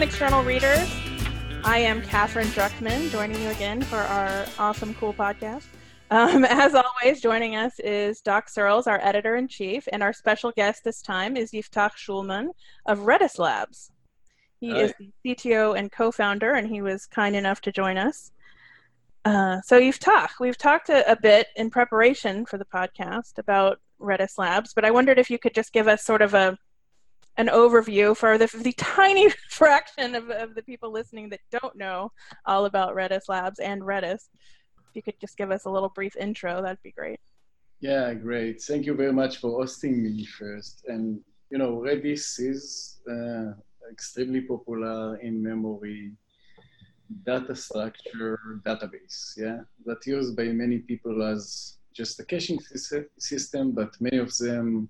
everyone, external readers. I am Katherine Druckman, joining you again for our awesome, cool podcast. Um, as always, joining us is Doc Searls, our editor in chief, and our special guest this time is Yiftach Shoolman of Redis Labs. He Hi. is the CTO and co founder, and he was kind enough to join us. Uh, so, Yiftach, we've talked a, a bit in preparation for the podcast about Redis Labs, but I wondered if you could just give us sort of a an overview for the, the tiny fraction of, of the people listening that don't know all about Redis Labs and Redis. If you could just give us a little brief intro, that'd be great. Yeah, great. Thank you very much for hosting me first. And, you know, Redis is uh, extremely popular in memory data structure database, yeah, that used by many people as just a caching system, but many of them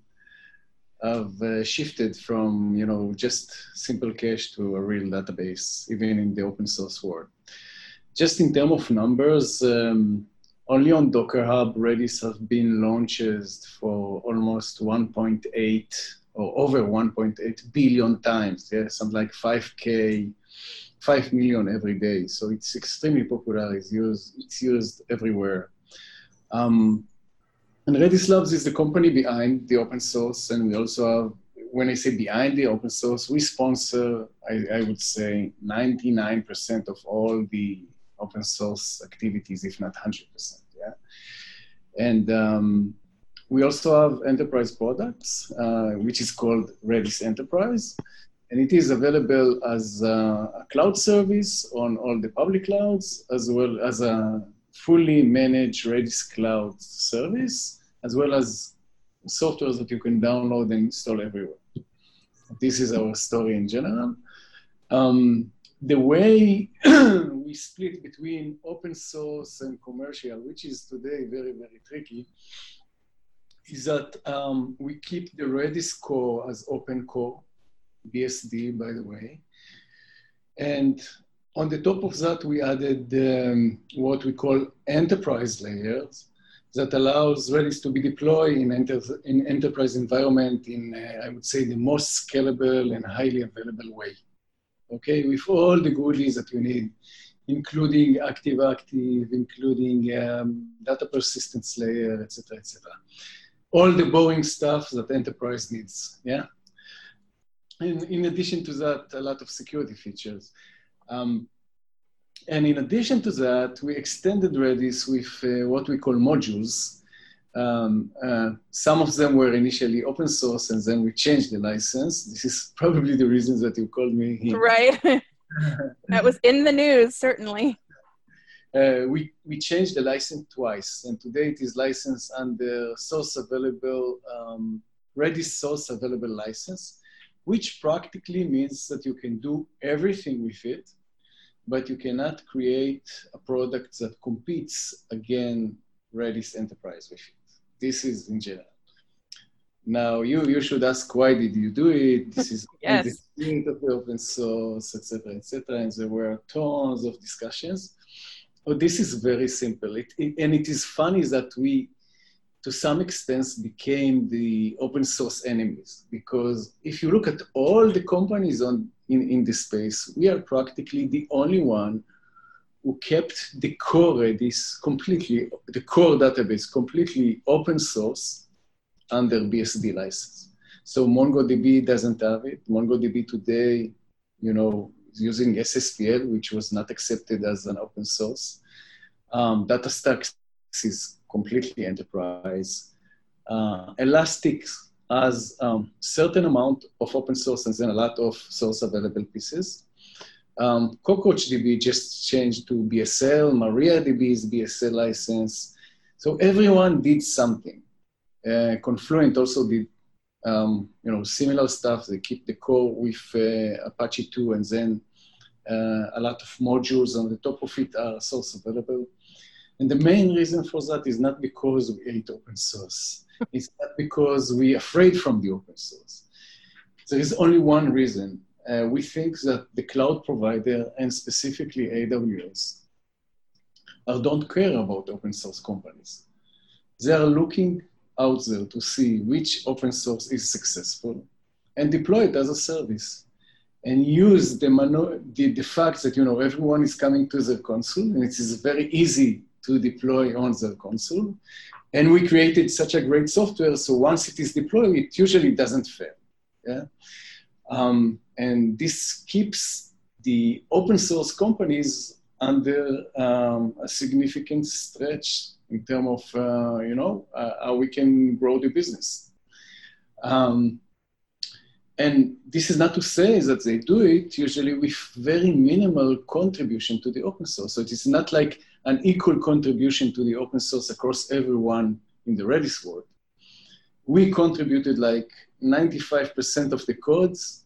have uh, shifted from you know just simple cache to a real database, even in the open source world. Just in terms of numbers, um, only on Docker Hub, Redis have been launched for almost 1.8 or over 1.8 billion times. Yeah, something like 5k, 5 million every day. So it's extremely popular. It's used. It's used everywhere. Um, and Redis Labs is the company behind the open source, and we also have, when I say behind the open source, we sponsor, I, I would say, 99% of all the open source activities, if not 100%. Yeah, and um, we also have enterprise products, uh, which is called Redis Enterprise, and it is available as a cloud service on all the public clouds, as well as a fully managed Redis cloud service as well as softwares that you can download and install everywhere. This is our story in general. Um, the way we split between open source and commercial, which is today very, very tricky, is that um, we keep the Redis core as open core, BSD, by the way. And on the top of that, we added um, what we call enterprise layers, that allows Redis to be deployed in, enter in enterprise environment in, uh, I would say, the most scalable and highly available way. Okay, with all the goodies that you need, including active-active, including um, data persistence layer, etc., etc. All the boring stuff that enterprise needs, yeah? And in addition to that, a lot of security features. Um, and in addition to that, we extended Redis with uh, what we call modules. Um, uh, some of them were initially open source, and then we changed the license. This is probably the reasons that you called me here. Right. that was in the news, certainly. Uh, we, we changed the license twice, and today it is licensed under source available, um, Redis source available license, which practically means that you can do everything with it but you cannot create a product that competes again Redis Enterprise with it. This is in general. Now you you should ask why did you do it? This is yes. the spirit of the open source, etc., etc. And there were tons of discussions. Oh, this is very simple. It, it, and it is funny that we, to some extent, became the open source enemies because if you look at all the companies on in, in this space, we are practically the only one who kept the core Redis completely, the core database completely open source under BSD license. So MongoDB doesn't have it. MongoDB today, you know, is using SSPL, which was not accepted as an open source. Um, DataStax is completely enterprise. Uh, Elastic has um, certain amount of open source and then a lot of source available pieces. Um, CockroachDB just changed to BSL, MariaDB is BSL license. So everyone did something. Uh, Confluent also did um, you know, similar stuff. They keep the core with uh, Apache 2 and then uh, a lot of modules on the top of it are source available. And the main reason for that is not because we hate open source it's not because we're afraid from the open source. There is only one reason. Uh, we think that the cloud provider, and specifically AWS, uh, don't care about open source companies. They are looking out there to see which open source is successful and deploy it as a service. and use the, the, the fact that you know everyone is coming to the console and it is very easy to deploy on the console. And we created such a great software, so once it is deployed, it usually doesn't fail. Yeah? Um, and this keeps the open source companies under um, a significant stretch in terms of, uh, you know, uh, how we can grow the business. Um, and this is not to say that they do it usually with very minimal contribution to the open source. So it is not like an equal contribution to the open source across everyone in the Redis world. We contributed like 95% of the codes.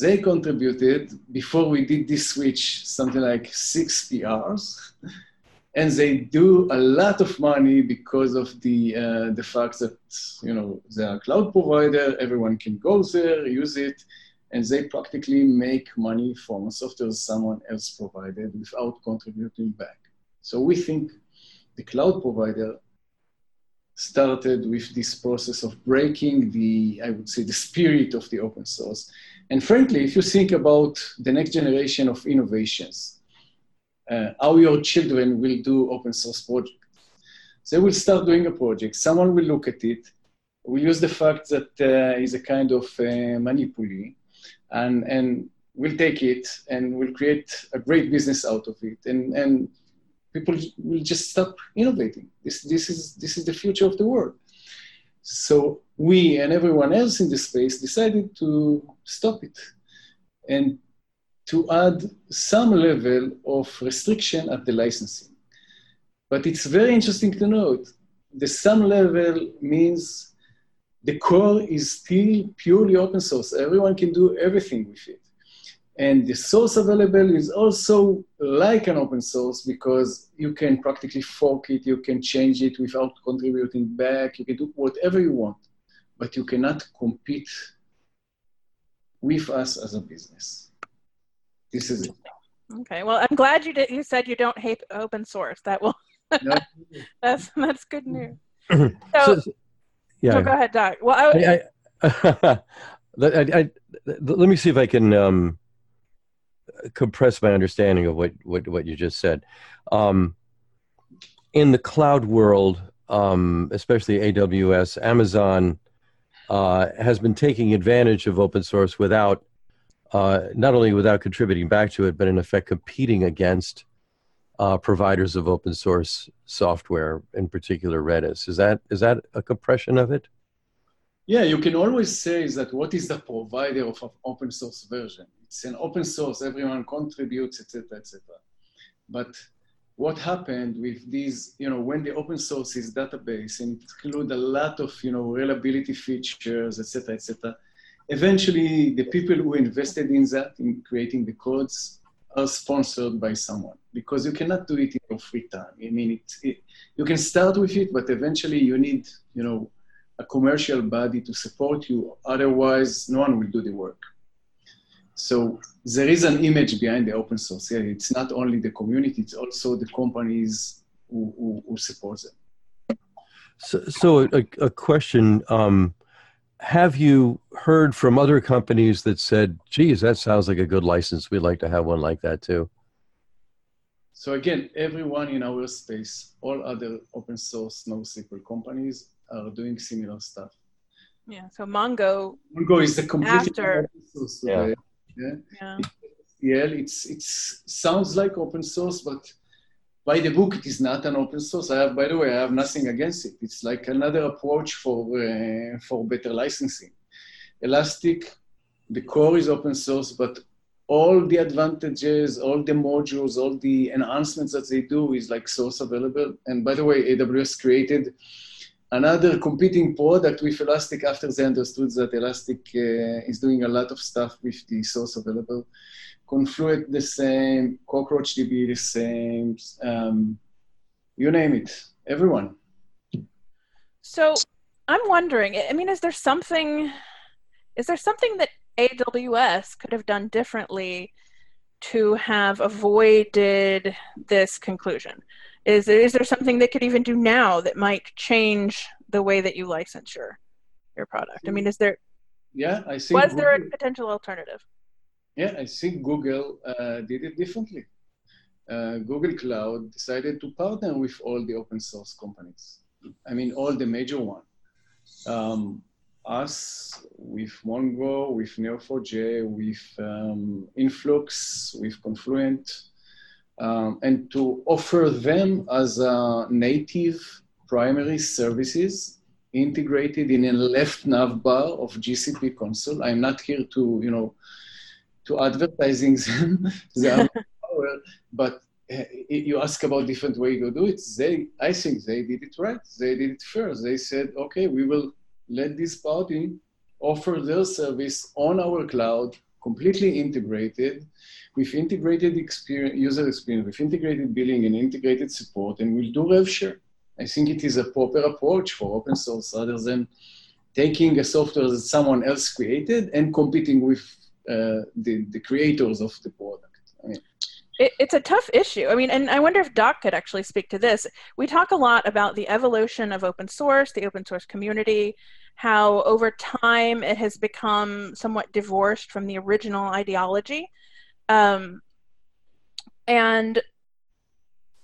They contributed before we did this switch, something like six PRs. and they do a lot of money because of the, uh, the fact that, you know, they're a cloud provider, everyone can go there, use it, and they practically make money from software someone else provided without contributing back. So we think the cloud provider started with this process of breaking the, I would say, the spirit of the open source. And frankly, if you think about the next generation of innovations, uh, how your children will do open source projects, they will start doing a project. Someone will look at it, will use the fact that uh, is a kind of uh, and, and we'll take it and we'll create a great business out of it. And, and people will just stop innovating. This, this, is, this is the future of the world. So we and everyone else in the space decided to stop it and to add some level of restriction at the licensing. But it's very interesting to note the some level means the core is still purely open source. Everyone can do everything with it. And the source available is also like an open source because you can practically fork it, you can change it without contributing back, you can do whatever you want, but you cannot compete with us as a business. This is it. Okay, well, I'm glad you did. You said you don't hate open source. That will. that's that's good news. So, so yeah. So go ahead, Doc. Well, I, I, I, let me see if I can um, compress my understanding of what what, what you just said. Um, in the cloud world, um, especially AWS, Amazon uh, has been taking advantage of open source without uh, not only without contributing back to it, but in effect competing against uh, providers of open source software, in particular Redis. Is that is that a compression of it? Yeah, you can always say that what is the provider of an open source version? It's an open source, everyone contributes, etc., etc. But what happened with these, you know, when the open source is database and include a lot of, you know, reliability features, etc., etc. Eventually, the people who invested in that, in creating the codes, sponsored by someone because you cannot do it in your free time. I mean, it, you can start with it, but eventually you need, you know, a commercial body to support you. Otherwise, no one will do the work. So there is an image behind the open source. Yeah, it's not only the community; it's also the companies who, who, who support them. So, so a, a question: um, Have you heard from other companies that said, "Geez, that sounds like a good license. We'd like to have one like that too"? So again, everyone in our space, all other open source NoSQL companies are doing similar stuff. Yeah. So Mongo. Mongo is the complete after. Yeah. yeah. Yeah. Yeah. It's it's sounds like open source, but by the book, it is not an open source. I have, by the way, I have nothing against it. It's like another approach for uh, for better licensing. Elastic, the core is open source, but all the advantages, all the modules, all the enhancements that they do is like source available. And by the way, AWS created another competing product with Elastic after they understood that Elastic uh, is doing a lot of stuff with the source available. Confluent the same, CockroachDB the same, um, you name it, everyone. So I'm wondering, I mean, is there something, is there something that AWS could have done differently to have avoided this conclusion? Is there, is there something they could even do now that might change the way that you license your your product? I mean, is there? Yeah, I see. Was there a potential alternative? Yeah, I think Google uh, did it differently. Uh, Google Cloud decided to partner with all the open source companies. I mean, all the major ones. Um, us with Mongo, with Neo4j, with um, Influx, with Confluent, um, and to offer them as a native primary services integrated in a left nav bar of GCP console. I'm not here to, you know, to advertising them, but uh, you ask about different way to do it. They, I think they did it right. They did it first. They said, okay, we will let this party offer their service on our cloud, completely integrated, with integrated experience, user experience, with integrated billing and integrated support, and we'll do rev share. I think it is a proper approach for open source rather than taking a software that someone else created and competing with the, the creators of the product. I mean, it, it's a tough issue. I mean, and I wonder if Doc could actually speak to this. We talk a lot about the evolution of open source, the open source community, how over time it has become somewhat divorced from the original ideology. Um, and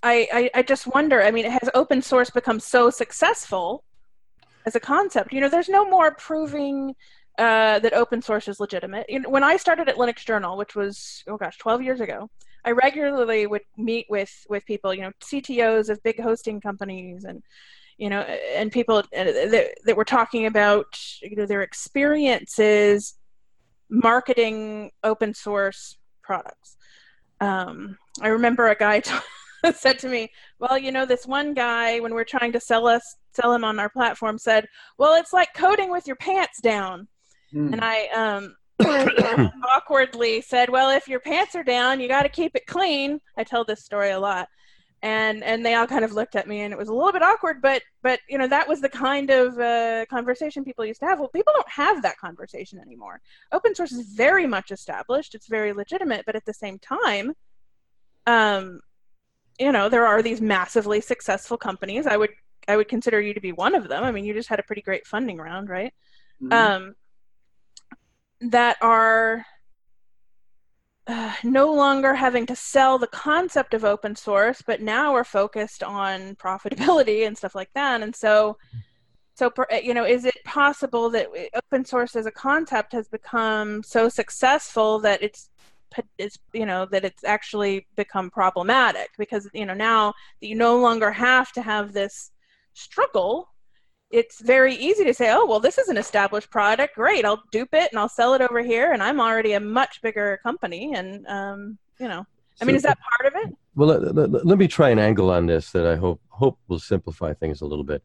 I, I, I just wonder, I mean, has open source become so successful as a concept? You know, there's no more proving uh, that open source is legitimate. You know, when I started at Linux Journal, which was, oh gosh, 12 years ago, I regularly would meet with with people, you know, CTOs of big hosting companies and you know, and people uh, that, that were talking about you know their experiences marketing open source products. Um, I remember a guy t- said to me, "Well, you know, this one guy when we're trying to sell us sell him on our platform said, "Well, it's like coding with your pants down." Mm. And I um awkwardly said, "Well, if your pants are down, you got to keep it clean." I tell this story a lot, and and they all kind of looked at me, and it was a little bit awkward. But but you know that was the kind of uh, conversation people used to have. Well, people don't have that conversation anymore. Open source is very much established; it's very legitimate, but at the same time, um, you know, there are these massively successful companies. I would I would consider you to be one of them. I mean, you just had a pretty great funding round, right? Mm-hmm. Um, that are uh, no longer having to sell the concept of open source, but now we're focused on profitability and stuff like that. And so, so you know, is it possible that open source as a concept has become so successful that it's it's you know that it's actually become problematic because you know now that you no longer have to have this struggle it's very easy to say, oh, well, this is an established product. Great, I'll dupe it and I'll sell it over here, and I'm already a much bigger company. And um, you know, I mean, is that part of it? Well, let, let, let, me try an angle on this that I hope hope will simplify things a little bit.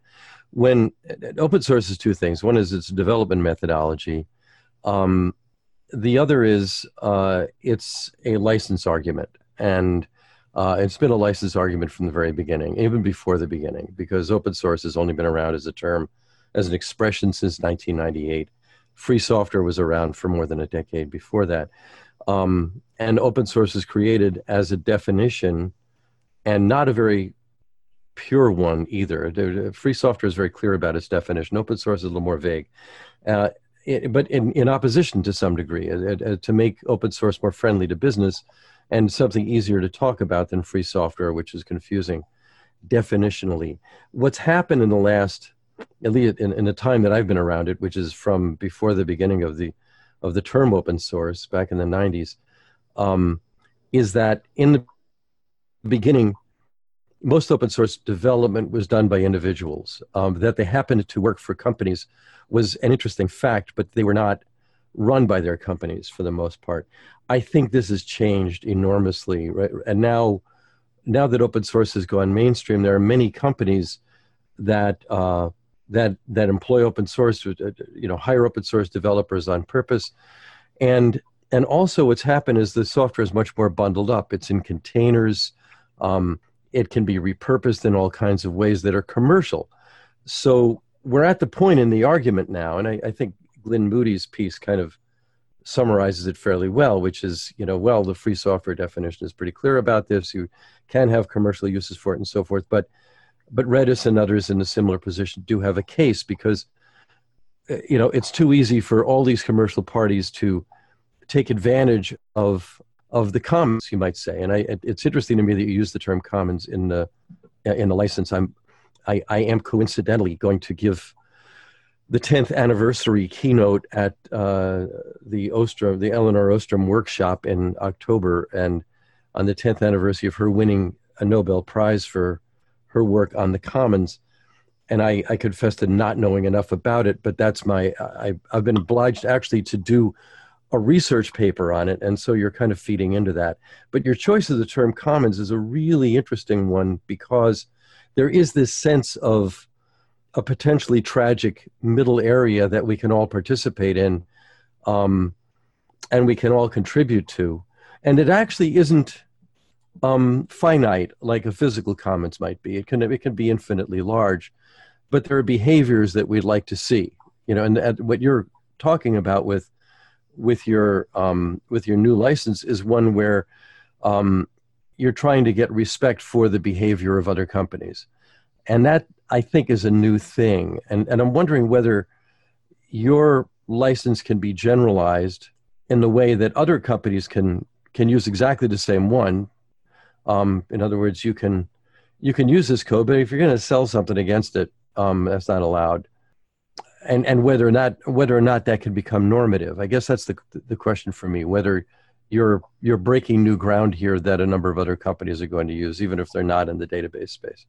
When open source is two things. One is its development methodology. Um, the other is uh, it's a license argument, and uh, it's been a license argument from the very beginning, even before the beginning, because open source has only been around as a term, as an expression since 1998. Free software was around for more than a decade before that. Um, and open source is created as a definition and not a very pure one either. Free software is very clear about its definition. Open source is a little more vague. Uh, it, but in, in opposition to some degree, uh, uh, to make open source more friendly to business, and something easier to talk about than free software, which is confusing definitionally. What's happened in the last, at least in, in the time that I've been around it, which is from before the beginning of the of the term open source back in the 90s, um, is that in the beginning, most open source development was done by individuals. Um, that they happened to work for companies was an interesting fact, but they were not run by their companies for the most part. I think this has changed enormously, right? And now, now that open source has gone mainstream, there are many companies that uh, that that employ open source, uh, you know, hire open source developers on purpose, and and also what's happened is the software is much more bundled up. It's in containers. Um, it can be repurposed in all kinds of ways that are commercial. So we're at the point in the argument now, and I, I think Glyn Moody's piece kind of summarizes it fairly well, which is, you know, well, the free software definition is pretty clear about this. You can have commercial uses for it and so forth. But, but Redis and others in a similar position do have a case because, uh, you know, it's too easy for all these commercial parties to take advantage of of the commons, you might say. And I, it's interesting to me that you use the term commons in the in the license. I'm I, I am coincidentally going to give the 10th anniversary keynote at uh, the Ostrom, the Elinor Ostrom workshop in October, and on the 10th anniversary of her winning a Nobel Prize for her work on the commons. And I, I confess to not knowing enough about it, but that's my, I, I've been obliged actually to do a research paper on it. And so you're kind of feeding into that. But your choice of the term commons is a really interesting one because there is this sense of a potentially tragic middle area that we can all participate in um, and we can all contribute to. And it actually isn't um, finite like a physical commons might be. It can, it can be infinitely large, but there are behaviors that we'd like to see. You know, and, and what you're talking about with with your um, with your new license is one where um, you're trying to get respect for the behavior of other companies, and that I think is a new thing. And and I'm wondering whether your license can be generalized in the way that other companies can can use exactly the same one. Um, in other words, you can you can use this code, but if you're going to sell something against it, um, that's not allowed and and whether or not whether or not that can become normative. I guess that's the the question for me. Whether you're you're breaking new ground here that a number of other companies are going to use, even if they're not in the database space.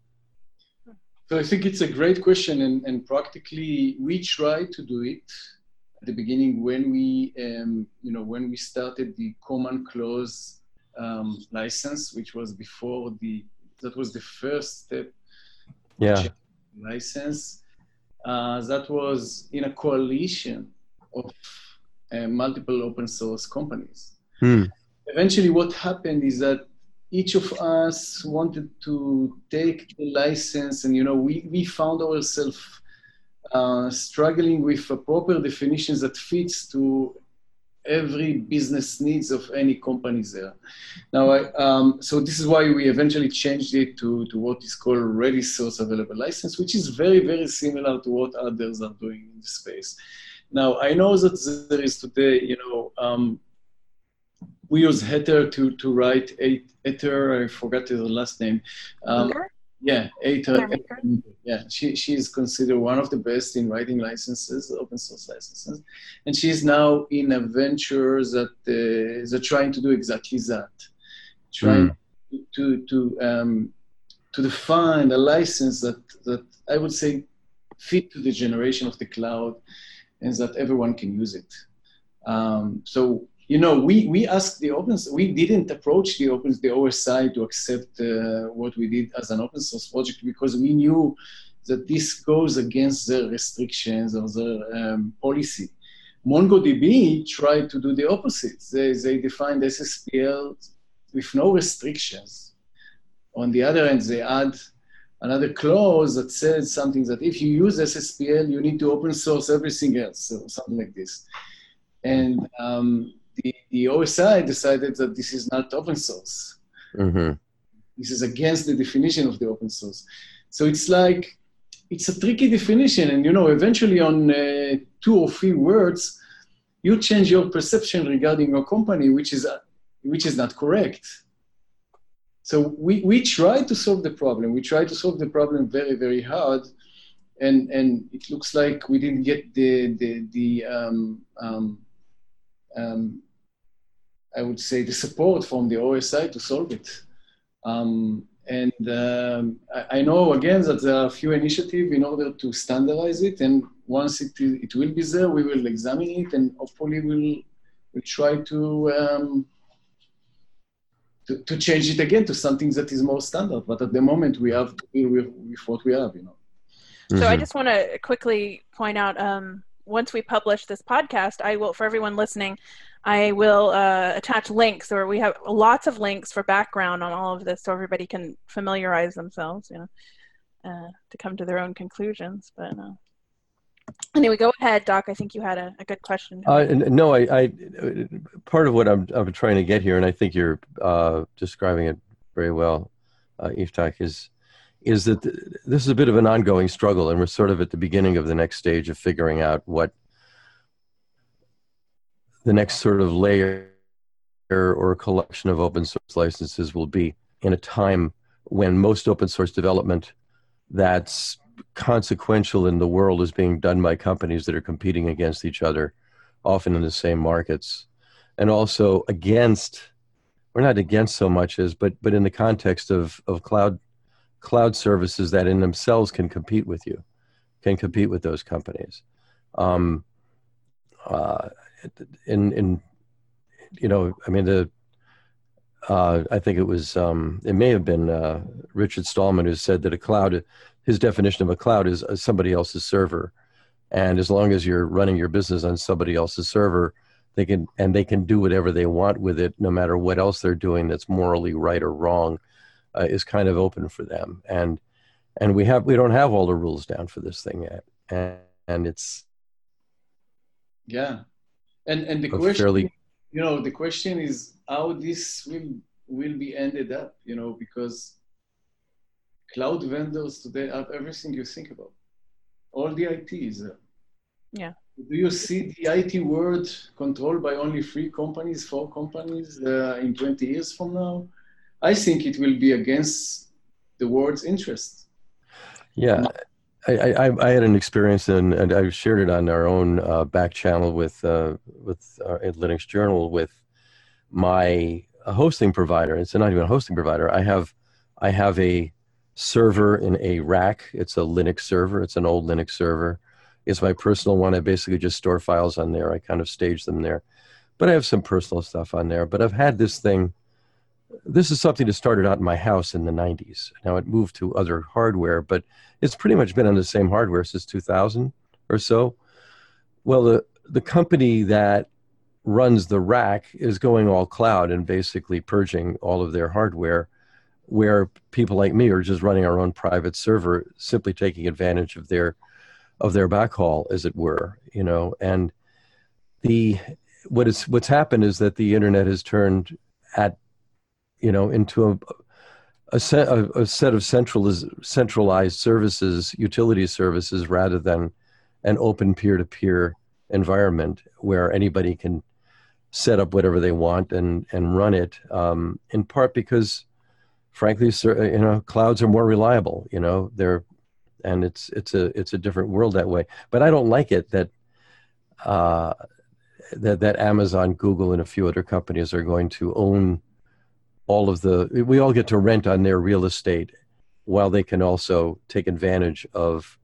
So I think it's a great question, and, and practically we try to do it at the beginning when we um, you know when we started the Commons Clause um, license, which was before the that was the first step. Yeah. License uh, that was in a coalition of uh, multiple open source companies. Hmm. Eventually, what happened is that each of us wanted to take the license, and you know, we, we found ourselves uh, struggling with a proper definitions that fits to every business needs of any companies there. Now, I, um, so this is why we eventually changed it to, to what is called Redis Source Available License, which is very, very similar to what others are doing in the space. Now, I know that there is today, you know, um, we use Heather to, to write Ether, I forgot the last name. Um, yeah, Ether. Yeah, she, she is considered one of the best in writing licenses, open source licenses. And she's now in a venture that uh, is trying to do exactly that. Trying mm. to, to, um, to define a license that, that I would say fit to the generation of the cloud and that everyone can use it. Um, so you know, we, we asked the open, we didn't approach the open, the OSI to accept uh, what we did as an open source project because we knew that this goes against their restrictions or their um, policy. MongoDB tried to do the opposite. They, they defined SSPL with no restrictions. On the other hand, they add another clause that says something that if you use SSPL, you need to open source everything else, or something like this. And um, the, the OSI decided that this is not open source. Mm-hmm. This is against the definition of the open source. So it's like, it's a tricky definition. And, you know, eventually on uh, two or three words, you change your perception regarding your company, which is, uh, which is not correct. So we, we try to solve the problem. We try to solve the problem very, very hard. And, and it looks like we didn't get the, the, the um, um, um, I would say, the support from the OSI to solve it. Um, and um, I, I, know again that there are a few initiatives in order to standardize it. And once it, it will be there, we will examine it and hopefully we'll, we'll try to, um, to, to change it again to something that is more standard. But at the moment, we have to deal with, with what we have, you know. So mm-hmm. I just want to quickly point out um, once we publish this podcast, I will, for everyone listening, I will uh, attach links, or we have lots of links for background on all of this, so everybody can familiarize themselves, you know, uh, to come to their own conclusions. But uh, anyway, go ahead, Doc. I think you had a, a good question. Uh, no, I, I, part of what I'm, I'm trying to get here, and I think you're uh, describing it very well, uh, Yiftach, is is that this is a bit of an ongoing struggle, and we're sort of at the beginning of the next stage of figuring out what the next sort of layer or collection of open source licenses will be in a time when most open source development that's consequential in the world is being done by companies that are competing against each other, often in the same markets, and also against, we're not against so much as, but but in the context of of cloud cloud services that in themselves can compete with you, can compete with those companies. Um, uh, in in you know, I mean the uh, I think it was, um, it may have been uh, Richard Stallman who said that a cloud, his definition of a cloud is uh, somebody else's server. And as long as you're running your business on somebody else's server, they can, and they can do whatever they want with it, no matter what else they're doing that's morally right or wrong, uh, is kind of open for them. And, and we have, we don't have all the rules down for this thing yet. And, and it's, yeah. And, and the question, fairly, you know, the question is, how this will will be ended up, you know, because cloud vendors today have everything you think about. All the IT is there. Yeah. Do you see the IT world controlled by only three companies, four companies uh, in 20 years from now? I think it will be against the world's interest. Yeah. I, I, I had an experience and, and I shared it on our own uh, back channel with uh, with uh, Linux Journal with my hosting provider. It's not even a hosting provider. I have I have a server in a rack. It's a Linux server. It's an old Linux server. It's my personal one. I basically just store files on there. I kind of stage them there. But I have some personal stuff on there. But I've had this thing. This is something that started out in my house in the 90s. Now it moved to other hardware, but it's pretty much been on the same hardware since 2000 or so. Well, the, the company that runs the rack is going all cloud and basically purging all of their hardware where people like me are just running our own private server simply taking advantage of their of their backhaul as it were you know and the what is what's happened is that the internet has turned at you know into a a set, a, a set of centralized centralized services utility services rather than an open peer-to-peer environment where anybody can set up whatever they want and and run it. Um, in part because, frankly, you know, clouds are more reliable. You know, they're and it's it's a it's a different world that way. But I don't like it that. Uh, that, that Amazon, Google, and a few other companies are going to own all of the. We all get to rent on their real estate, while they can also take advantage of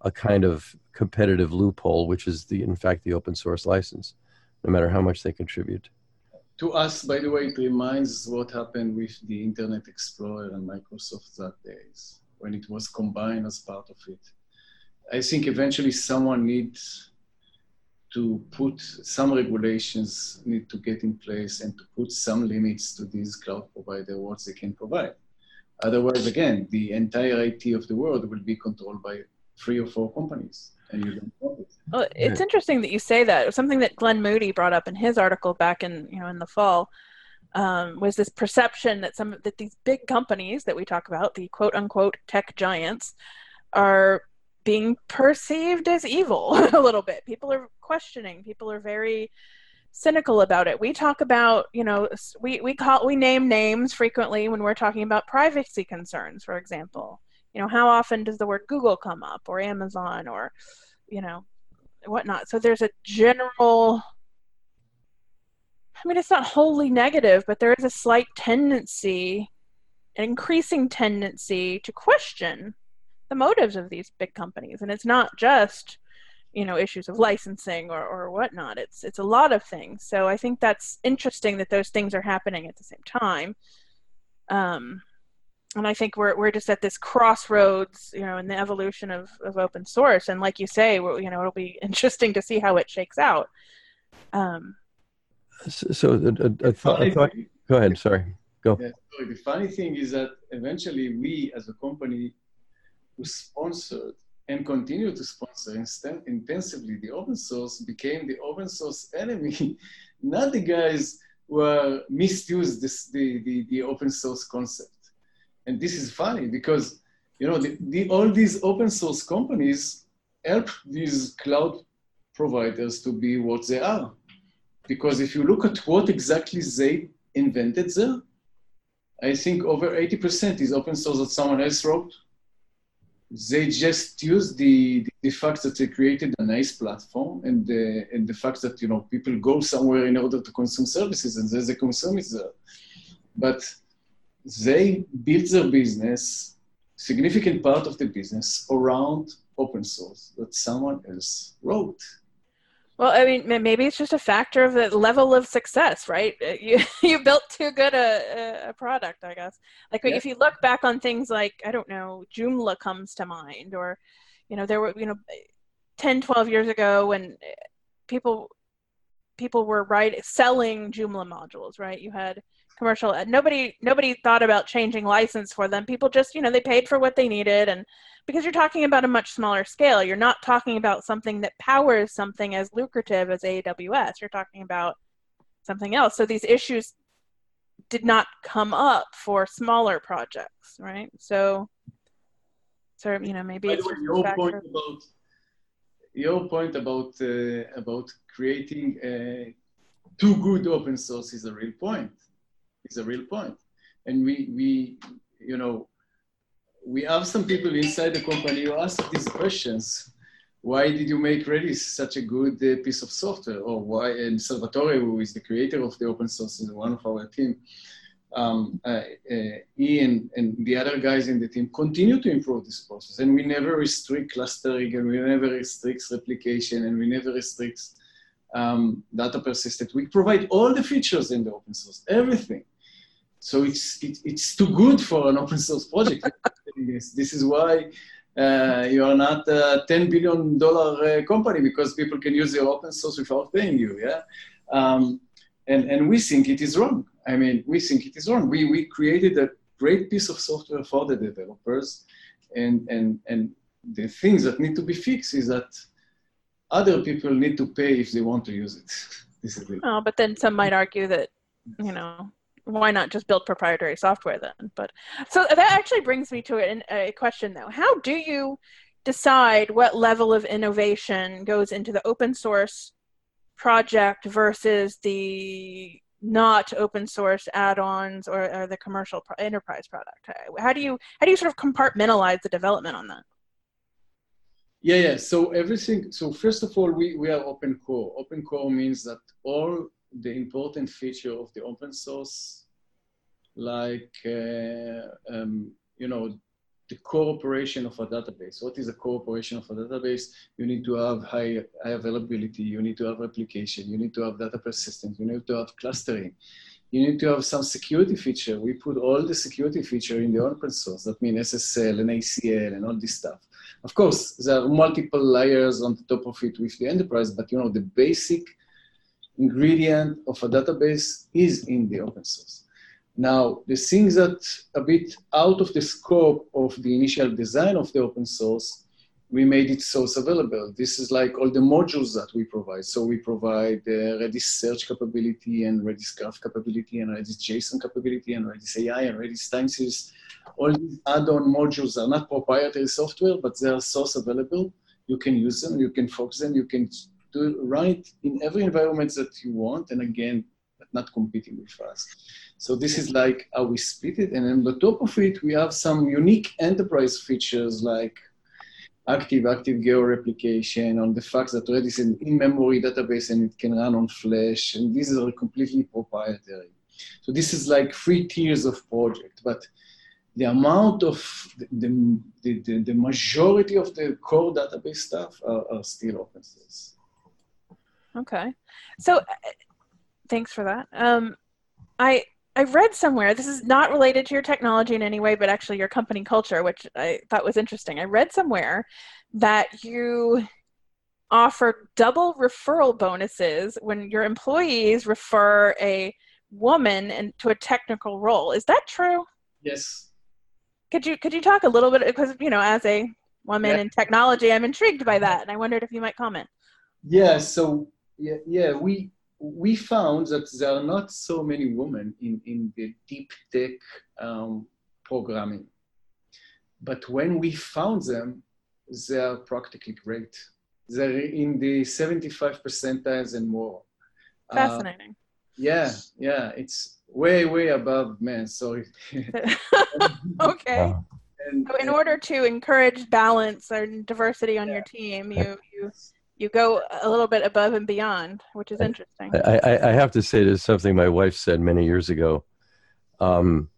a kind of competitive loophole, which is the in fact the open source license no matter how much they contribute. To us, by the way, it reminds what happened with the Internet Explorer and Microsoft that days when it was combined as part of it. I think eventually someone needs to put some regulations need to get in place and to put some limits to these cloud provider what they can provide. Otherwise, again, the entire IT of the world will be controlled by three or four companies and you don't want it. Well, it's interesting that you say that. Something that Glyn Moody brought up in his article back in you know in the fall. Um, was this perception that some that these big companies that we talk about, the quote unquote tech giants, are being perceived as evil a little bit. People are questioning. People are very cynical about it. We talk about, you know, we, we call we name names frequently when we're talking about privacy concerns, for example you know how often does the word google come up or amazon or you know whatnot so there's a general i mean it's not wholly negative but there is a slight tendency an increasing tendency to question the motives of these big companies and it's not just you know issues of licensing or, or whatnot it's it's a lot of things so i think that's interesting that those things are happening at the same time um, and I think we're we're just at this crossroads, you know, in the evolution of, of open source. And like you say, you know, it'll be interesting to see how it shakes out. Um, so, so a, a, thought, a thought, go ahead. Sorry, go. Yeah, so the funny thing is that eventually we, as a company, who sponsored and continue to sponsor intensively the open source, became the open source enemy, not the guys who are misused this, the, the, the open source concept. And this is funny because you know the, the, all these open source companies help these cloud providers to be what they are. Because if you look at what exactly they invented there, I think over 80% is open source that someone else wrote. They just use the, the, the fact that they created a nice platform and the, and the fact that you know people go somewhere in order to consume services and there's a consumer there. But they built their business, significant part of the business around open source that someone else wrote. Well, I mean, maybe it's just a factor of the level of success, right? Uh, you you built too good a, a product, I guess. Like yeah. if you look back on things like I don't know, Joomla comes to mind, or you know, there were you know, 10, 12 years ago when uh, people people were right selling Joomla modules, right? You had commercial uh, nobody nobody thought about changing license for them. People just you know they paid for what they needed. And because you're talking about a much smaller scale you're not talking about something that powers something as lucrative as aws you're talking about something else. So these issues did not come up for smaller projects right? So so you know maybe it's your point about your point about uh, about creating uh, too good open source is a real point is a real point. And we, we, you know, we have some people inside the company who ask these questions. Why did you make Redis such a good uh, piece of software? Or why, and Salvatore, who is the creator of the open source, is one of our team, um, uh, uh, Ian and the other guys in the team continue to improve this process. And we never restrict clustering and we never restrict replication and we never restrict um, data persistence. We provide all the features in the open source, everything. So it's, it, it's too good for an open source project. this. is why uh, you are not a $10 billion uh, company because people can use your open source without paying you, yeah? Um, and, and we think it is wrong. I mean, we think it is wrong. We, we created a great piece of software for the developers and, and, and the things that need to be fixed is that other people need to pay if they want to use it. this is it. Oh, but then some might argue that, you know, why not just build proprietary software then? But so that actually brings me to a, question though. How do you decide what level of innovation goes into the open source project versus the not open source add-ons or, or the commercial pro- enterprise product how do you how do you sort of compartmentalize the development on that yeah yeah so everything so first of all we, we are open core open core means that all the important feature of the open source, like, uh, um, you know, the cooperation of a database. What is a cooperation of a database? You need to have high, high availability. You need to have replication. You need to have data persistence. You need to have clustering. You need to have some security feature. We put all the security feature in the open source. That means SSL and ACL and all this stuff. Of course, there are multiple layers on the top of it with the enterprise, but you know, the basic ingredient of a database is in the open source. Now, the things that a bit out of the scope of the initial design of the open source, we made it source available. This is like all the modules that we provide. So we provide uh, Redis search capability and Redis graph capability and Redis JSON capability and Redis AI and Redis time series. All these add-on modules are not proprietary software, but they are source available. You can use them, you can focus them, you can to run it in every environment that you want, and again, not competing with us. So this is like how we split it, and on the top of it, we have some unique enterprise features like active active geo replication on the fact that Redis is an in-memory database and it can run on Flash, and these are completely proprietary. So this is like three tiers of project, but the amount of the, the, the, the majority of the core database stuff are, are still open source. Okay. So uh, thanks for that. Um, I I read somewhere, this is not related to your technology in any way, but actually your company culture, which I thought was interesting. I read somewhere that you offer double referral bonuses when your employees refer a woman into a technical role. Is that true? Yes. Could you could you talk a little bit because you know as a woman yeah. in technology, I'm intrigued by that, and I wondered if you might comment. Yeah. So yeah, yeah, we we found that there are not so many women in, in the deep tech um, programming. But when we found them, they are practically great. They're in the 75 percentiles and more. Uh, Fascinating. yeah, yeah, it's way, way above men. So, okay. Wow. and, So in order to encourage balance and diversity on your team, you you you go a little bit above and beyond, which is interesting. I, I, I have to say there's something my wife said many years ago. Um,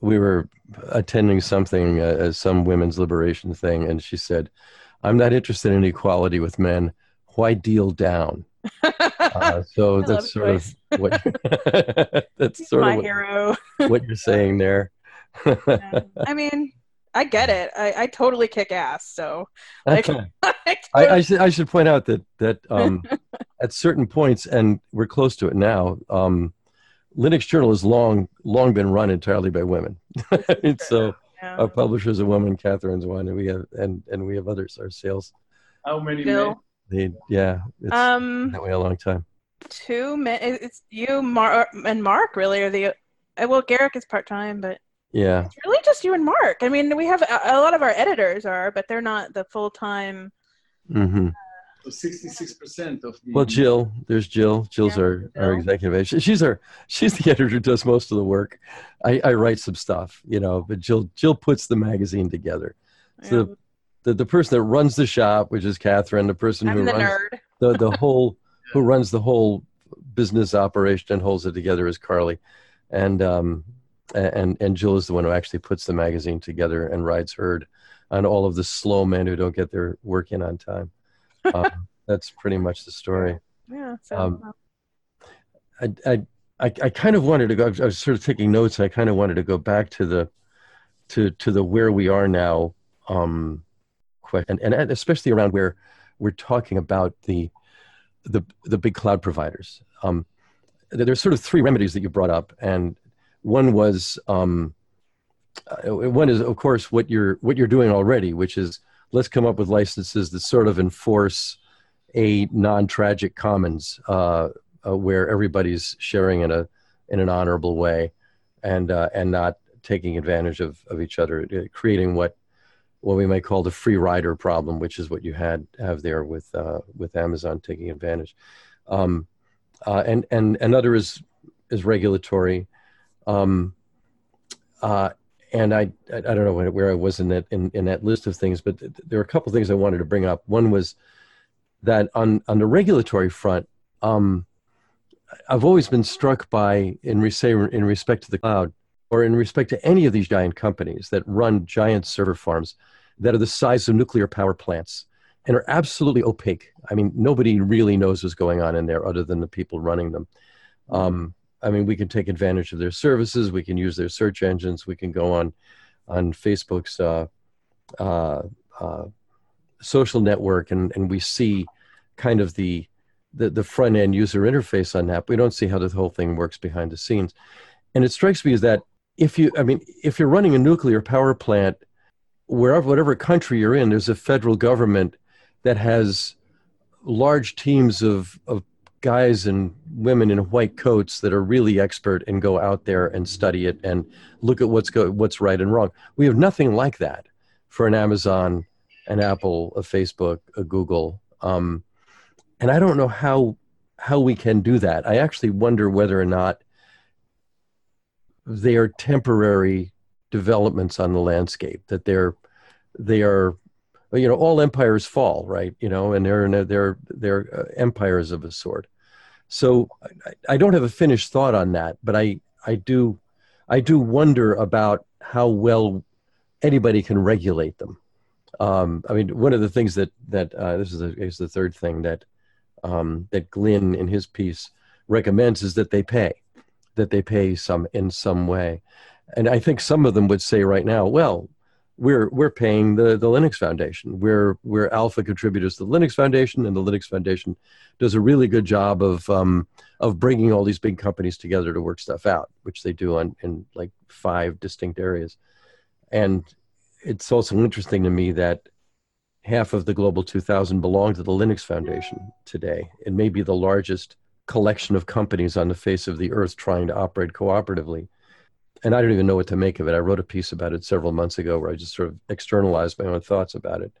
we were attending something, uh, some women's liberation thing, and she said, "I'm not interested in equality with men. Why deal down?" Uh, so that's sort of what that's He's sort of what, hero. what you're saying there. Yeah. I mean, I get it. I, I totally kick ass. So like, I I, totally- I should I should point out that that um, at certain points, and we're close to it now. Um, Linux Journal has long long been run entirely by women. and so yeah. our publisher is a woman, Katherine's one, and we have and and we have others. Our sales, how many Bill, men? they yeah, it's um, that way a long time. two men. It's you, Mark, and Mark. Really are the. uh, Well, Garrick is part time, but Yeah, it's really just you and Mark. I mean, we have a, a lot of our editors are, but they're not the full time. hmm So 66% of the. Well, Jill, there's Jill. Jill's Yeah, our, our executive editor. She's our she's the editor who does most of the work. I, I write some stuff, you know, but Jill Jill puts the magazine together. So the, the person that runs the shop, which is Katherine, the person who I'm the runs nerd. the the whole who runs the whole business operation and holds it together is Carlie, and um and and Jill is the one who actually puts the magazine together and rides herd on all of the slow men who don't get their work in on time. Um, that's pretty much the story. Yeah. So Um, I I I, I kind of wanted to go. I was, I was sort of taking notes. I kind of wanted to go back to the to to the where we are now um question, and, and especially around where we're talking about the the the big cloud providers. Um, there's sort of three remedies that you brought up, and one was um, uh, one is of course what you're what you're doing already, which is let's come up with licenses that sort of enforce a non-tragic commons uh, uh, where everybody's sharing in a in an honorable way, and uh, and not taking advantage of of each other, uh, creating what what we might call the free rider problem, which is what you had have there with uh, with Amazon taking advantage. Um, uh, and and another is is regulatory. Um, uh, and I, I don't know where I was in that in, in that list of things, but th- there are a couple things I wanted to bring up. One was that on on the regulatory front, um, I've always been struck by in say in respect to the cloud or in respect to any of these giant companies that run giant server farms that are the size of nuclear power plants and are absolutely opaque. I mean, nobody really knows what's going on in there other than the people running them. Um, I mean, we can take advantage of their services. We can use their search engines. We can go on on Facebook's uh, uh, uh, social network, and and we see kind of the the, the front end user interface on that. We don't see how the whole thing works behind the scenes. And it strikes me as that if you, I mean, if you're running a nuclear power plant, wherever, whatever country you're in, there's a federal government that has large teams of, of guys and women in white coats that are really expert and go out there and study it and look at what's go, what's right and wrong. We have nothing like that for an Amazon, an Apple, a Facebook, a Google. Um, and I don't know how how we can do that. I actually wonder whether or not they are temporary developments on the landscape. That they're they are, you know, all empires fall, right? You know, and they're they're they're uh, empires of a sort. So I, I don't have a finished thought on that, but I I do I do wonder about how well anybody can regulate them. Um, I mean, one of the things that that uh, this is, the is the third thing that um, that Glyn in his piece recommends is that they pay, that they pay some in some way, and I think some of them would say right now, well, we're we're paying the the Linux Foundation, we're we're alpha contributors to the Linux Foundation, and the Linux Foundation does a really good job of um, of bringing all these big companies together to work stuff out, which they do on in like five distinct areas, and it's also interesting to me that half of the global 2000 belong to the linux foundation today it may be the largest collection of companies on the face of the earth trying to operate cooperatively and i don't even know what to make of it i wrote a piece about it several months ago where i just sort of externalized my own thoughts about it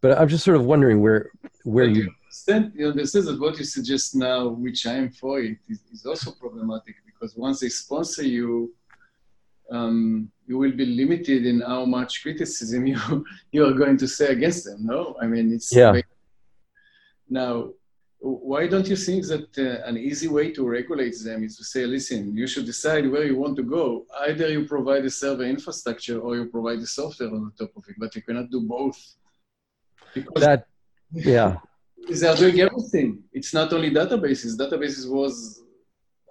but I'm just sort of wondering where where you understand. You understand that what you suggest now, which I am for it, is, is also problematic because once they sponsor you, um, you will be limited in how much criticism you you are going to say against them. No, I mean it's yeah. Now, why don't you think that uh, an easy way to regulate them is to say, listen, you should decide where you want to go. Either you provide a server infrastructure or you provide the software on the top of it, but you cannot do both. Because that, yeah. They are doing everything. It's not only databases. Databases was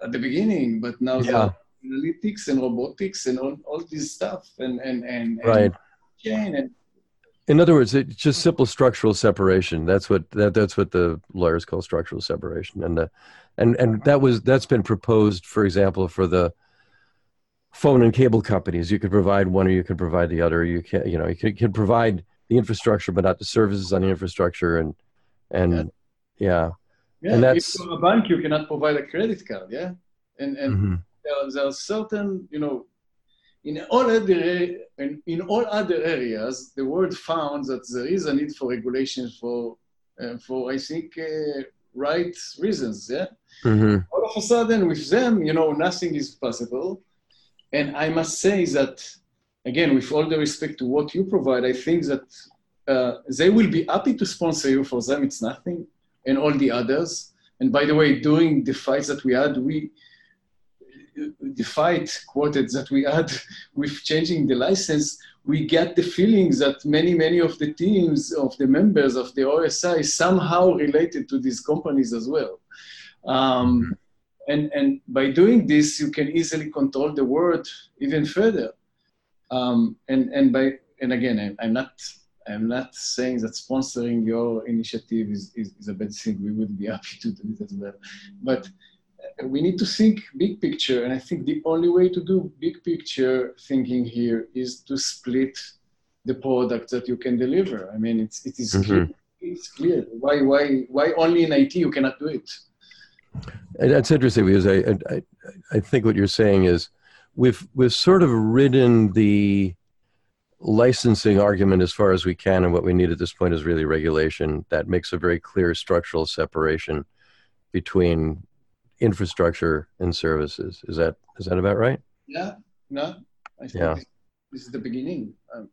at the beginning, but now yeah. analytics and robotics and all, all this stuff and, and, and, and right. chain and in other words, it's just simple structural separation. That's what that, that's what the lawyers call structural separation, and the, and and that was that's been proposed, for example, for the phone and cable companies. You could provide one, or you could provide the other. You can you know you could, could provide the infrastructure, but not the services on the infrastructure, and and yeah, yeah. and that's if you're a bank, you cannot provide a credit card, yeah, and and mm-hmm. there, there are certain you know in all other in all other areas, the world found that there is a need for regulation for uh, for I think uh, right reasons. Yeah. Mm-hmm. All of a sudden, with them, you know, nothing is possible. And I must say that again, with all the respect to what you provide, I think that uh, they will be happy to sponsor you. For them, it's nothing, and all the others. And by the way, during the fights that we had, we the fight quoted that we had with changing the license, we get the feeling that many, many of the teams of the members of the OSI somehow related to these companies as well. Um, and, and by doing this, you can easily control the word even further. Um, and, and by, and again, I, I'm not I'm not saying that sponsoring your initiative is, is, is, a bad thing. We would be happy to do it as well. But we need to think big picture. And I think the only way to do big picture thinking here is to split the product that you can deliver. I mean, it's, it is mm-hmm. clear. It's clear. Why, why, why only in IT you cannot do it? And that's interesting because I, I, I think what you're saying is we've, we've sort of ridden the licensing argument as far as we can, and what we need at this point is really regulation that makes a very clear structural separation between infrastructure and services. Is that is that about right? Yeah. No. I think yeah. this, is the beginning. Um,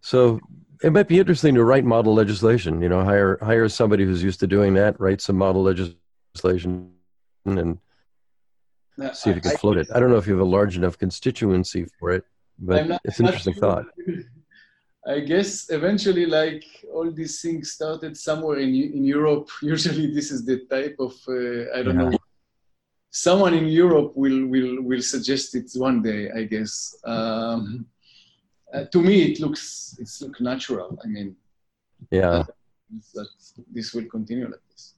so it might be interesting to write model legislation. You know, hire hire somebody who's used to doing that, write some model legislation, and see if you can I, float it. I don't know if you have a large enough constituency for it, but not, it's an interesting sure. thought. I guess eventually, like all these things started somewhere in in Europe. Usually, this is the type of uh, I don't yeah. know. Someone in Europe will will will suggest it one day. I guess. Um, uh, to me, it looks it's look natural. I mean, yeah, that this will continue like this.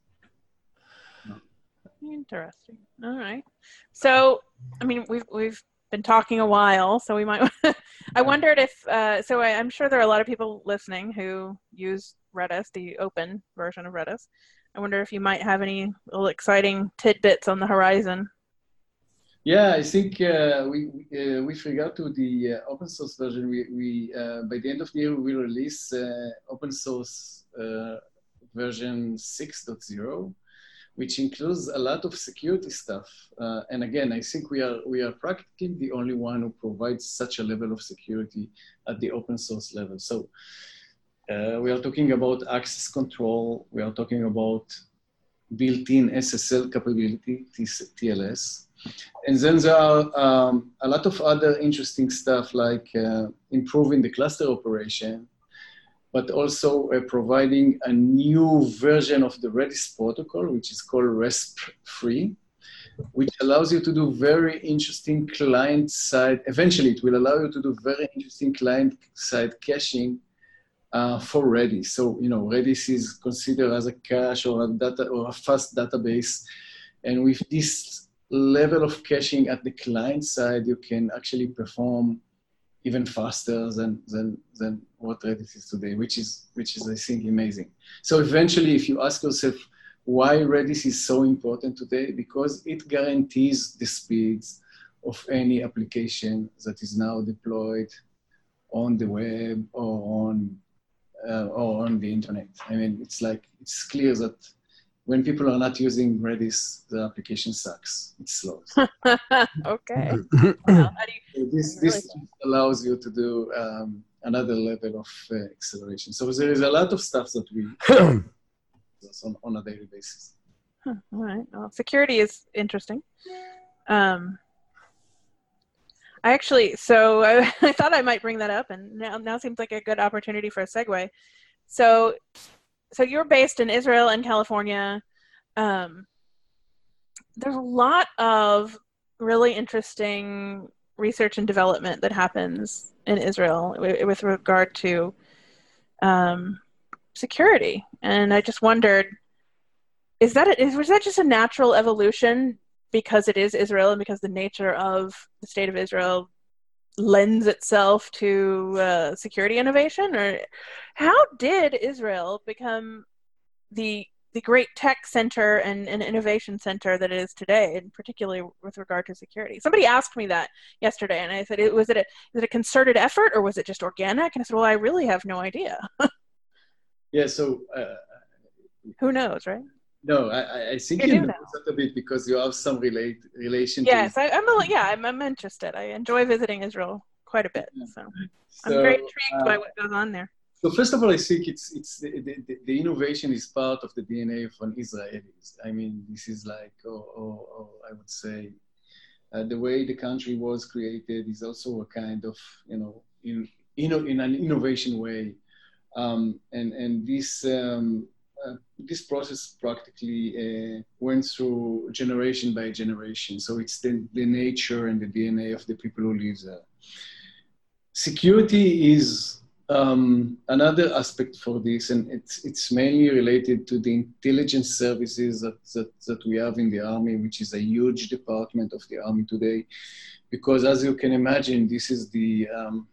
Interesting. All right. So, I mean, we've we've been talking a while, so we might. I wondered if uh, so. I, am sure there are a lot of people listening who use Redis, the open version of Redis. I wonder if you might have any little exciting tidbits on the horizon. Yeah, I think uh, we uh, with regard to the uh, open source version, we, we uh, by the end of the year we will release uh, open source version 6.0 which includes a lot of security stuff. Uh, and again, I think we are, we are practically the only one who provides such a level of security at the open source level. So uh, we are talking about access control. We are talking about built-in SSL capability, TLS. And then there are um, a lot of other interesting stuff like uh, improving the cluster operation, but also uh, providing a new version of the Redis protocol, which is called RESP3, which allows you to do very interesting client-side, eventually it will allow you to do very interesting client-side caching uh, for Redis. So, you know, Redis is considered as a cache or a data or a fast database. And with this level of caching at the client side, you can actually perform even faster than, than, than what Redis is today, which is, which is, I think, amazing. So eventually, if you ask yourself why Redis is so important today, because it guarantees the speeds of any application that is now deployed on the web or on uh, or on the internet. I mean, it's like it's clear that when people are not using Redis, the application sucks. It's slow. okay. well, so this this allows you to do um, another level of uh, acceleration. So there is a lot of stuff that we on, on a daily basis. Huh, all right. Well, security is interesting. Um, I actually, so I, I, thought I might bring that up, and now now seems like a good opportunity for a segue. So, so you're based in Israel and California. Um, there's a lot of really interesting research and development that happens in Israel with regard to um, security, and I just wondered, is that a, is, was that just a natural evolution because it is Israel and because the nature of the state of Israel lends itself to uh, security innovation, or how did Israel become the the great tech center and, and innovation center that it is today, and particularly with regard to security. Somebody asked me that yesterday, and I said, "Was it a is it a concerted effort, or was it just organic?" And I said, "Well, I really have no idea." yeah. So. Uh, Who knows, right? No, I, I think you, you know a bit because you have some relate relation. Yes, I, am a, yeah, I'm, I'm interested. I enjoy visiting Israel quite a bit, so, so I'm very intrigued uh, by what goes on there. So first of all, I think it's it's the, the, the, innovation is part of the DNA of an Israelis. I mean, this is like, oh, oh, oh I would say, uh, the way the country was created is also a kind of, you know, in in, in an innovation way, um, and and this um, uh, this process practically uh, went through generation by generation. So it's the, the nature and the DNA of the people who live there. Security is um, another aspect for this, and it's, it's mainly related to the intelligence services that, that, that we have in the Army, which is a huge department of the Army today. Because as you can imagine, this is the um,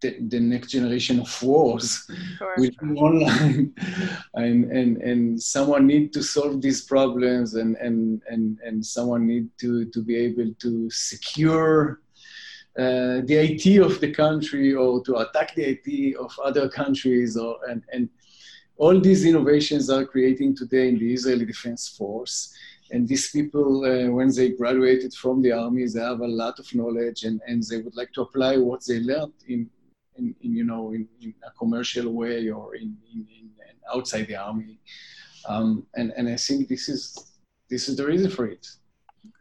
the, the, next generation of wars sure, will online and, and, and someone need to solve these problems and, and, and, and someone need to, to be able to secure uh, the IT of the country or to attack the IT of other countries or, and, and all these innovations are creating today in the Israeli Defense Force. And these people, uh, when they graduated from the army, they have a lot of knowledge and, and they would like to apply what they learned in, in, in you know in, in, a commercial way or in, in, in outside the army um, and and I think this is this is the reason for it.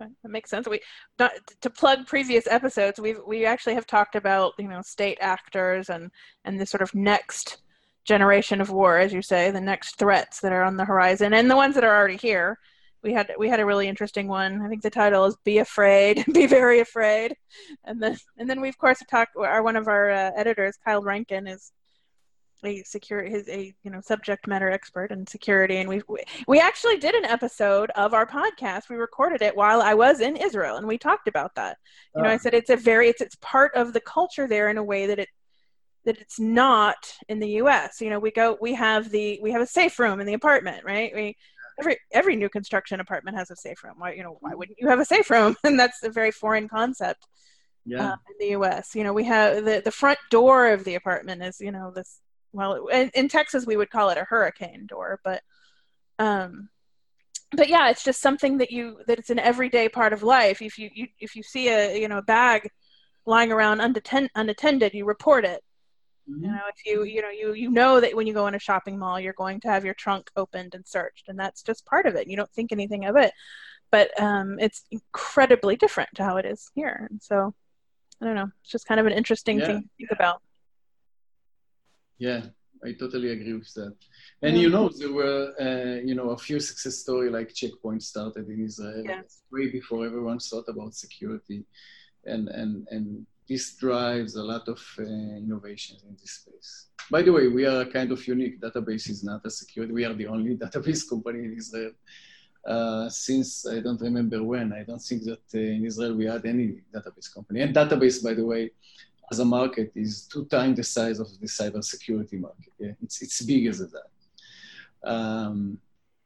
Okay, that makes sense. We not, to plug previous episodes. We we actually have talked about you know state actors and and the sort of next generation of war, as you say, the next threats that are on the horizon and the ones that are already here we had we had a really interesting one. I think the title is "Be Afraid, Be Very Afraid," and then and then we of course talked. Our one of our uh, editors, Kyle Rankin, is a secure his a you know subject matter expert in security, and we we actually did an episode of our podcast. We recorded it while I was in Israel, and we talked about that. You know, I ah. said it's a very it's it's part of the culture there in a way that it that it's not in the U.S. You know, we go we have the we have a safe room in the apartment, right? We every every new construction apartment has a safe room. Why you know why wouldn't you have a safe room? and that's a very foreign concept. Yeah. Uh, in the U.S., you know, we have the the front door of the apartment is you know this. Well, in, in Texas we would call it a hurricane door, but um, but yeah, it's just something that you that it's an everyday part of life. If you, you if you see a you know a bag lying around unattended, unattended, you report it. Mm-hmm. You know, if you you know you you know that when you go in a shopping mall, you're going to have your trunk opened and searched, and that's just part of it. You don't think anything of it, but um, it's incredibly different to how it is here. And so, I don't know. It's just kind of an interesting yeah. thing to think about. Yeah, I totally agree with that. And yeah. you know, there were uh, you know a few success story like Checkpoint started in Israel yes. way before everyone thought about security, and and and this drives a lot of uh, innovations in this space. By the way, we are a kind of unique. Database is not a security. We are the only database company in Israel. Uh, since I don't remember when, I don't think that uh, in Israel we had any database company. And database, by the way, as a market is two times the size of the cybersecurity market. Yeah? It's, it's bigger than that. Um,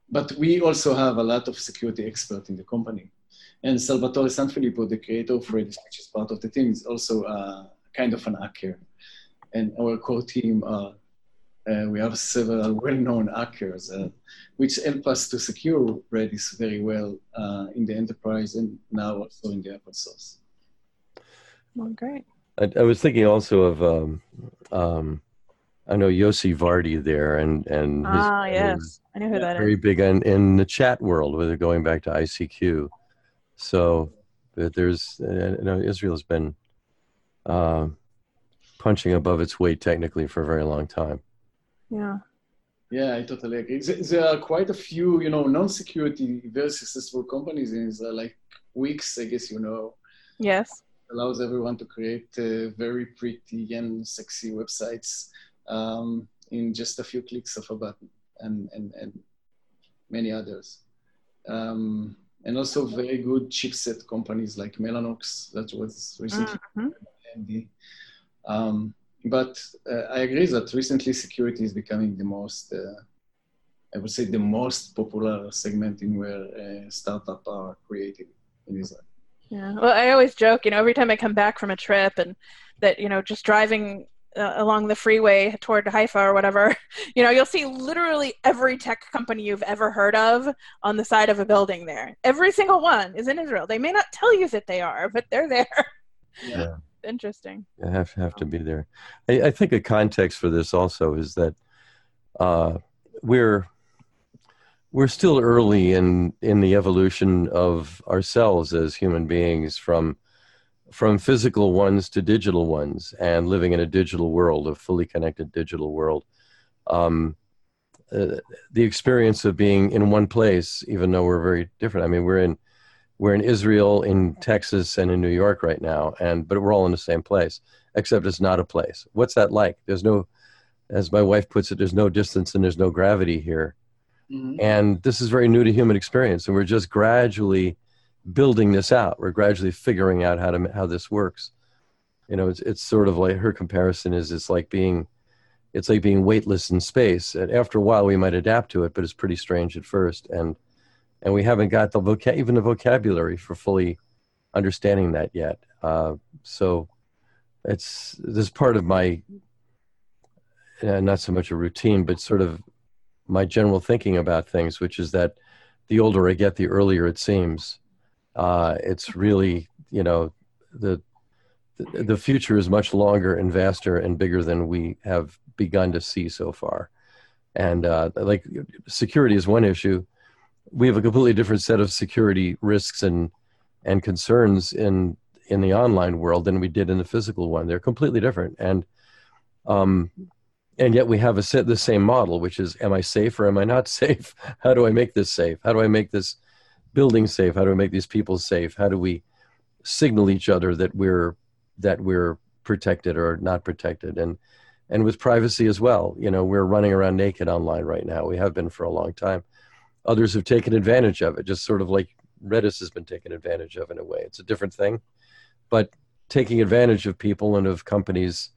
but we also have a lot of security experts in the company. And Salvatore Sanfilippo, the creator of Redis, which is part of the team, is also uh, kind of an hacker. And our core team are uh, we have several well-known hackers, uh, which help us to secure Redis very well uh, in the enterprise and now also in the open source. Well, great. I, I was thinking also of, um, um, I know Yossi Vardi there, and and his, Ah, yes. I know who that is. very big in, in the chat world, whether going back to ICQ. So there's, uh, you know, Israel's been uh, punching above its weight technically for a very long time. Yeah. Yeah, I totally agree. There- There are quite a few, you know, non-security very successful companies in Israel, like Wix, I guess you know, Yes. allows everyone to create uh, very pretty and sexy websites um, in just a few clicks of a button, and and and many others. Um, and also very good chipset companies like Mellanox that was recently Mhm. Um, but uh, I agree that recently security is becoming the most, uh, I would say, the most popular segment in where uh, startups are created in Israel. Yeah. Well, I always joke, you know, every time I come back from a trip and that, you know, just driving uh, along the freeway toward Haifa or whatever, you know, you'll see literally every tech company you've ever heard of on the side of a building there. Every single one is in Israel. They may not tell you that they are, but they're there. Yeah. Interesting. You have have to be there. I, I think a context for this also is that uh, we're we're still early in in the evolution of ourselves as human beings from from physical ones to digital ones and living in a digital world, a fully connected digital world. Um, uh, the experience of being in one place, even though we're very different. I mean, we're in we're in Israel, in Texas, and in New York right now, and but we're all in the same place, except it's not a place. What's that like? There's no, as my wife puts it, there's no distance and there's no gravity here, and this is very new to human experience, and we're just gradually building this out. We're gradually figuring out how to how this works. You know, it's it's sort of like her comparison is it's like being, it's like being weightless in space. And after a while, we might adapt to it, but it's pretty strange at first, and and we haven't got the voca- even the vocabulary for fully understanding that yet. Uh, so it's this part of my uh, not so much a routine, but sort of my general thinking about things, which is that the older I get, the earlier it seems. Uh, it's really you know the the future is much longer and vaster and bigger than we have begun to see so far. And uh, like security is one issue we have a completely different set of security risks and and concerns in in the online world than we did in the physical one. They're completely different, and um, and yet we have a set the same model, which is: Am I safe or am I not safe? How do I make this safe? How do I make this building safe? How do we make these people safe? How do we signal each other that we're that we're protected or not protected? And and with privacy as well, you know, we're running around naked online right now. We have been for a long time others have taken advantage of it, just sort of like Redis has been taken advantage of in a way. It's a different thing, but taking advantage of people and of companies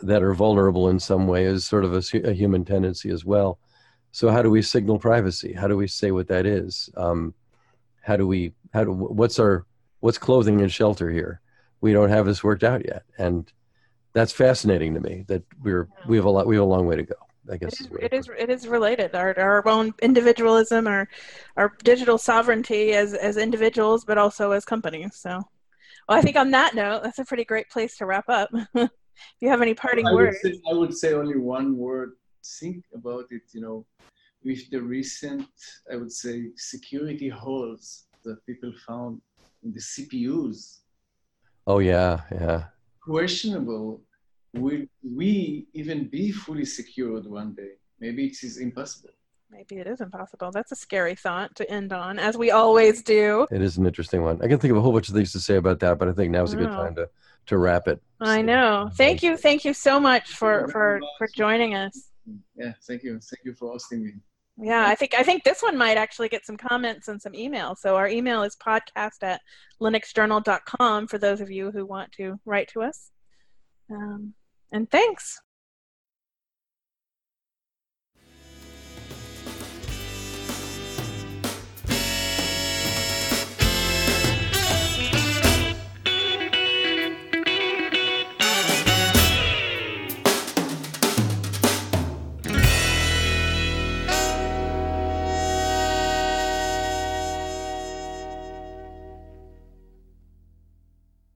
that are vulnerable in some way is sort of a, a human tendency as well. So how do we signal privacy? How do we say what that is? Um, how do we? How do? What's our? What's clothing and shelter here? We don't have this worked out yet, and that's fascinating to me. That we're we have a lot. We have a long way to go. I guess It is, where it I is it is related our our own individualism our our digital sovereignty as as individuals but also as companies so well I think on that note that's a pretty great place to wrap up if you have any parting I would, words say, I would say only one word. Think about it, you know, with the recent, I would say, security holes that people found in the CPUs. Oh yeah, yeah. Questionable. Will we even be fully secured one day? Maybe it is impossible. maybe it is impossible that's a scary thought to end on as we always do It is an interesting one. I can think of a whole bunch of things to say about that, but I think now's a good oh. time to to wrap it. I So, know um, thank you thank you so much for for much. for joining us Yeah, thank you. Thank you for hosting me. Yeah, I think I think this one might actually get some comments and some emails. So our email is podcast at linuxjournal.com for those of you who want to write to us. Um, and thanks.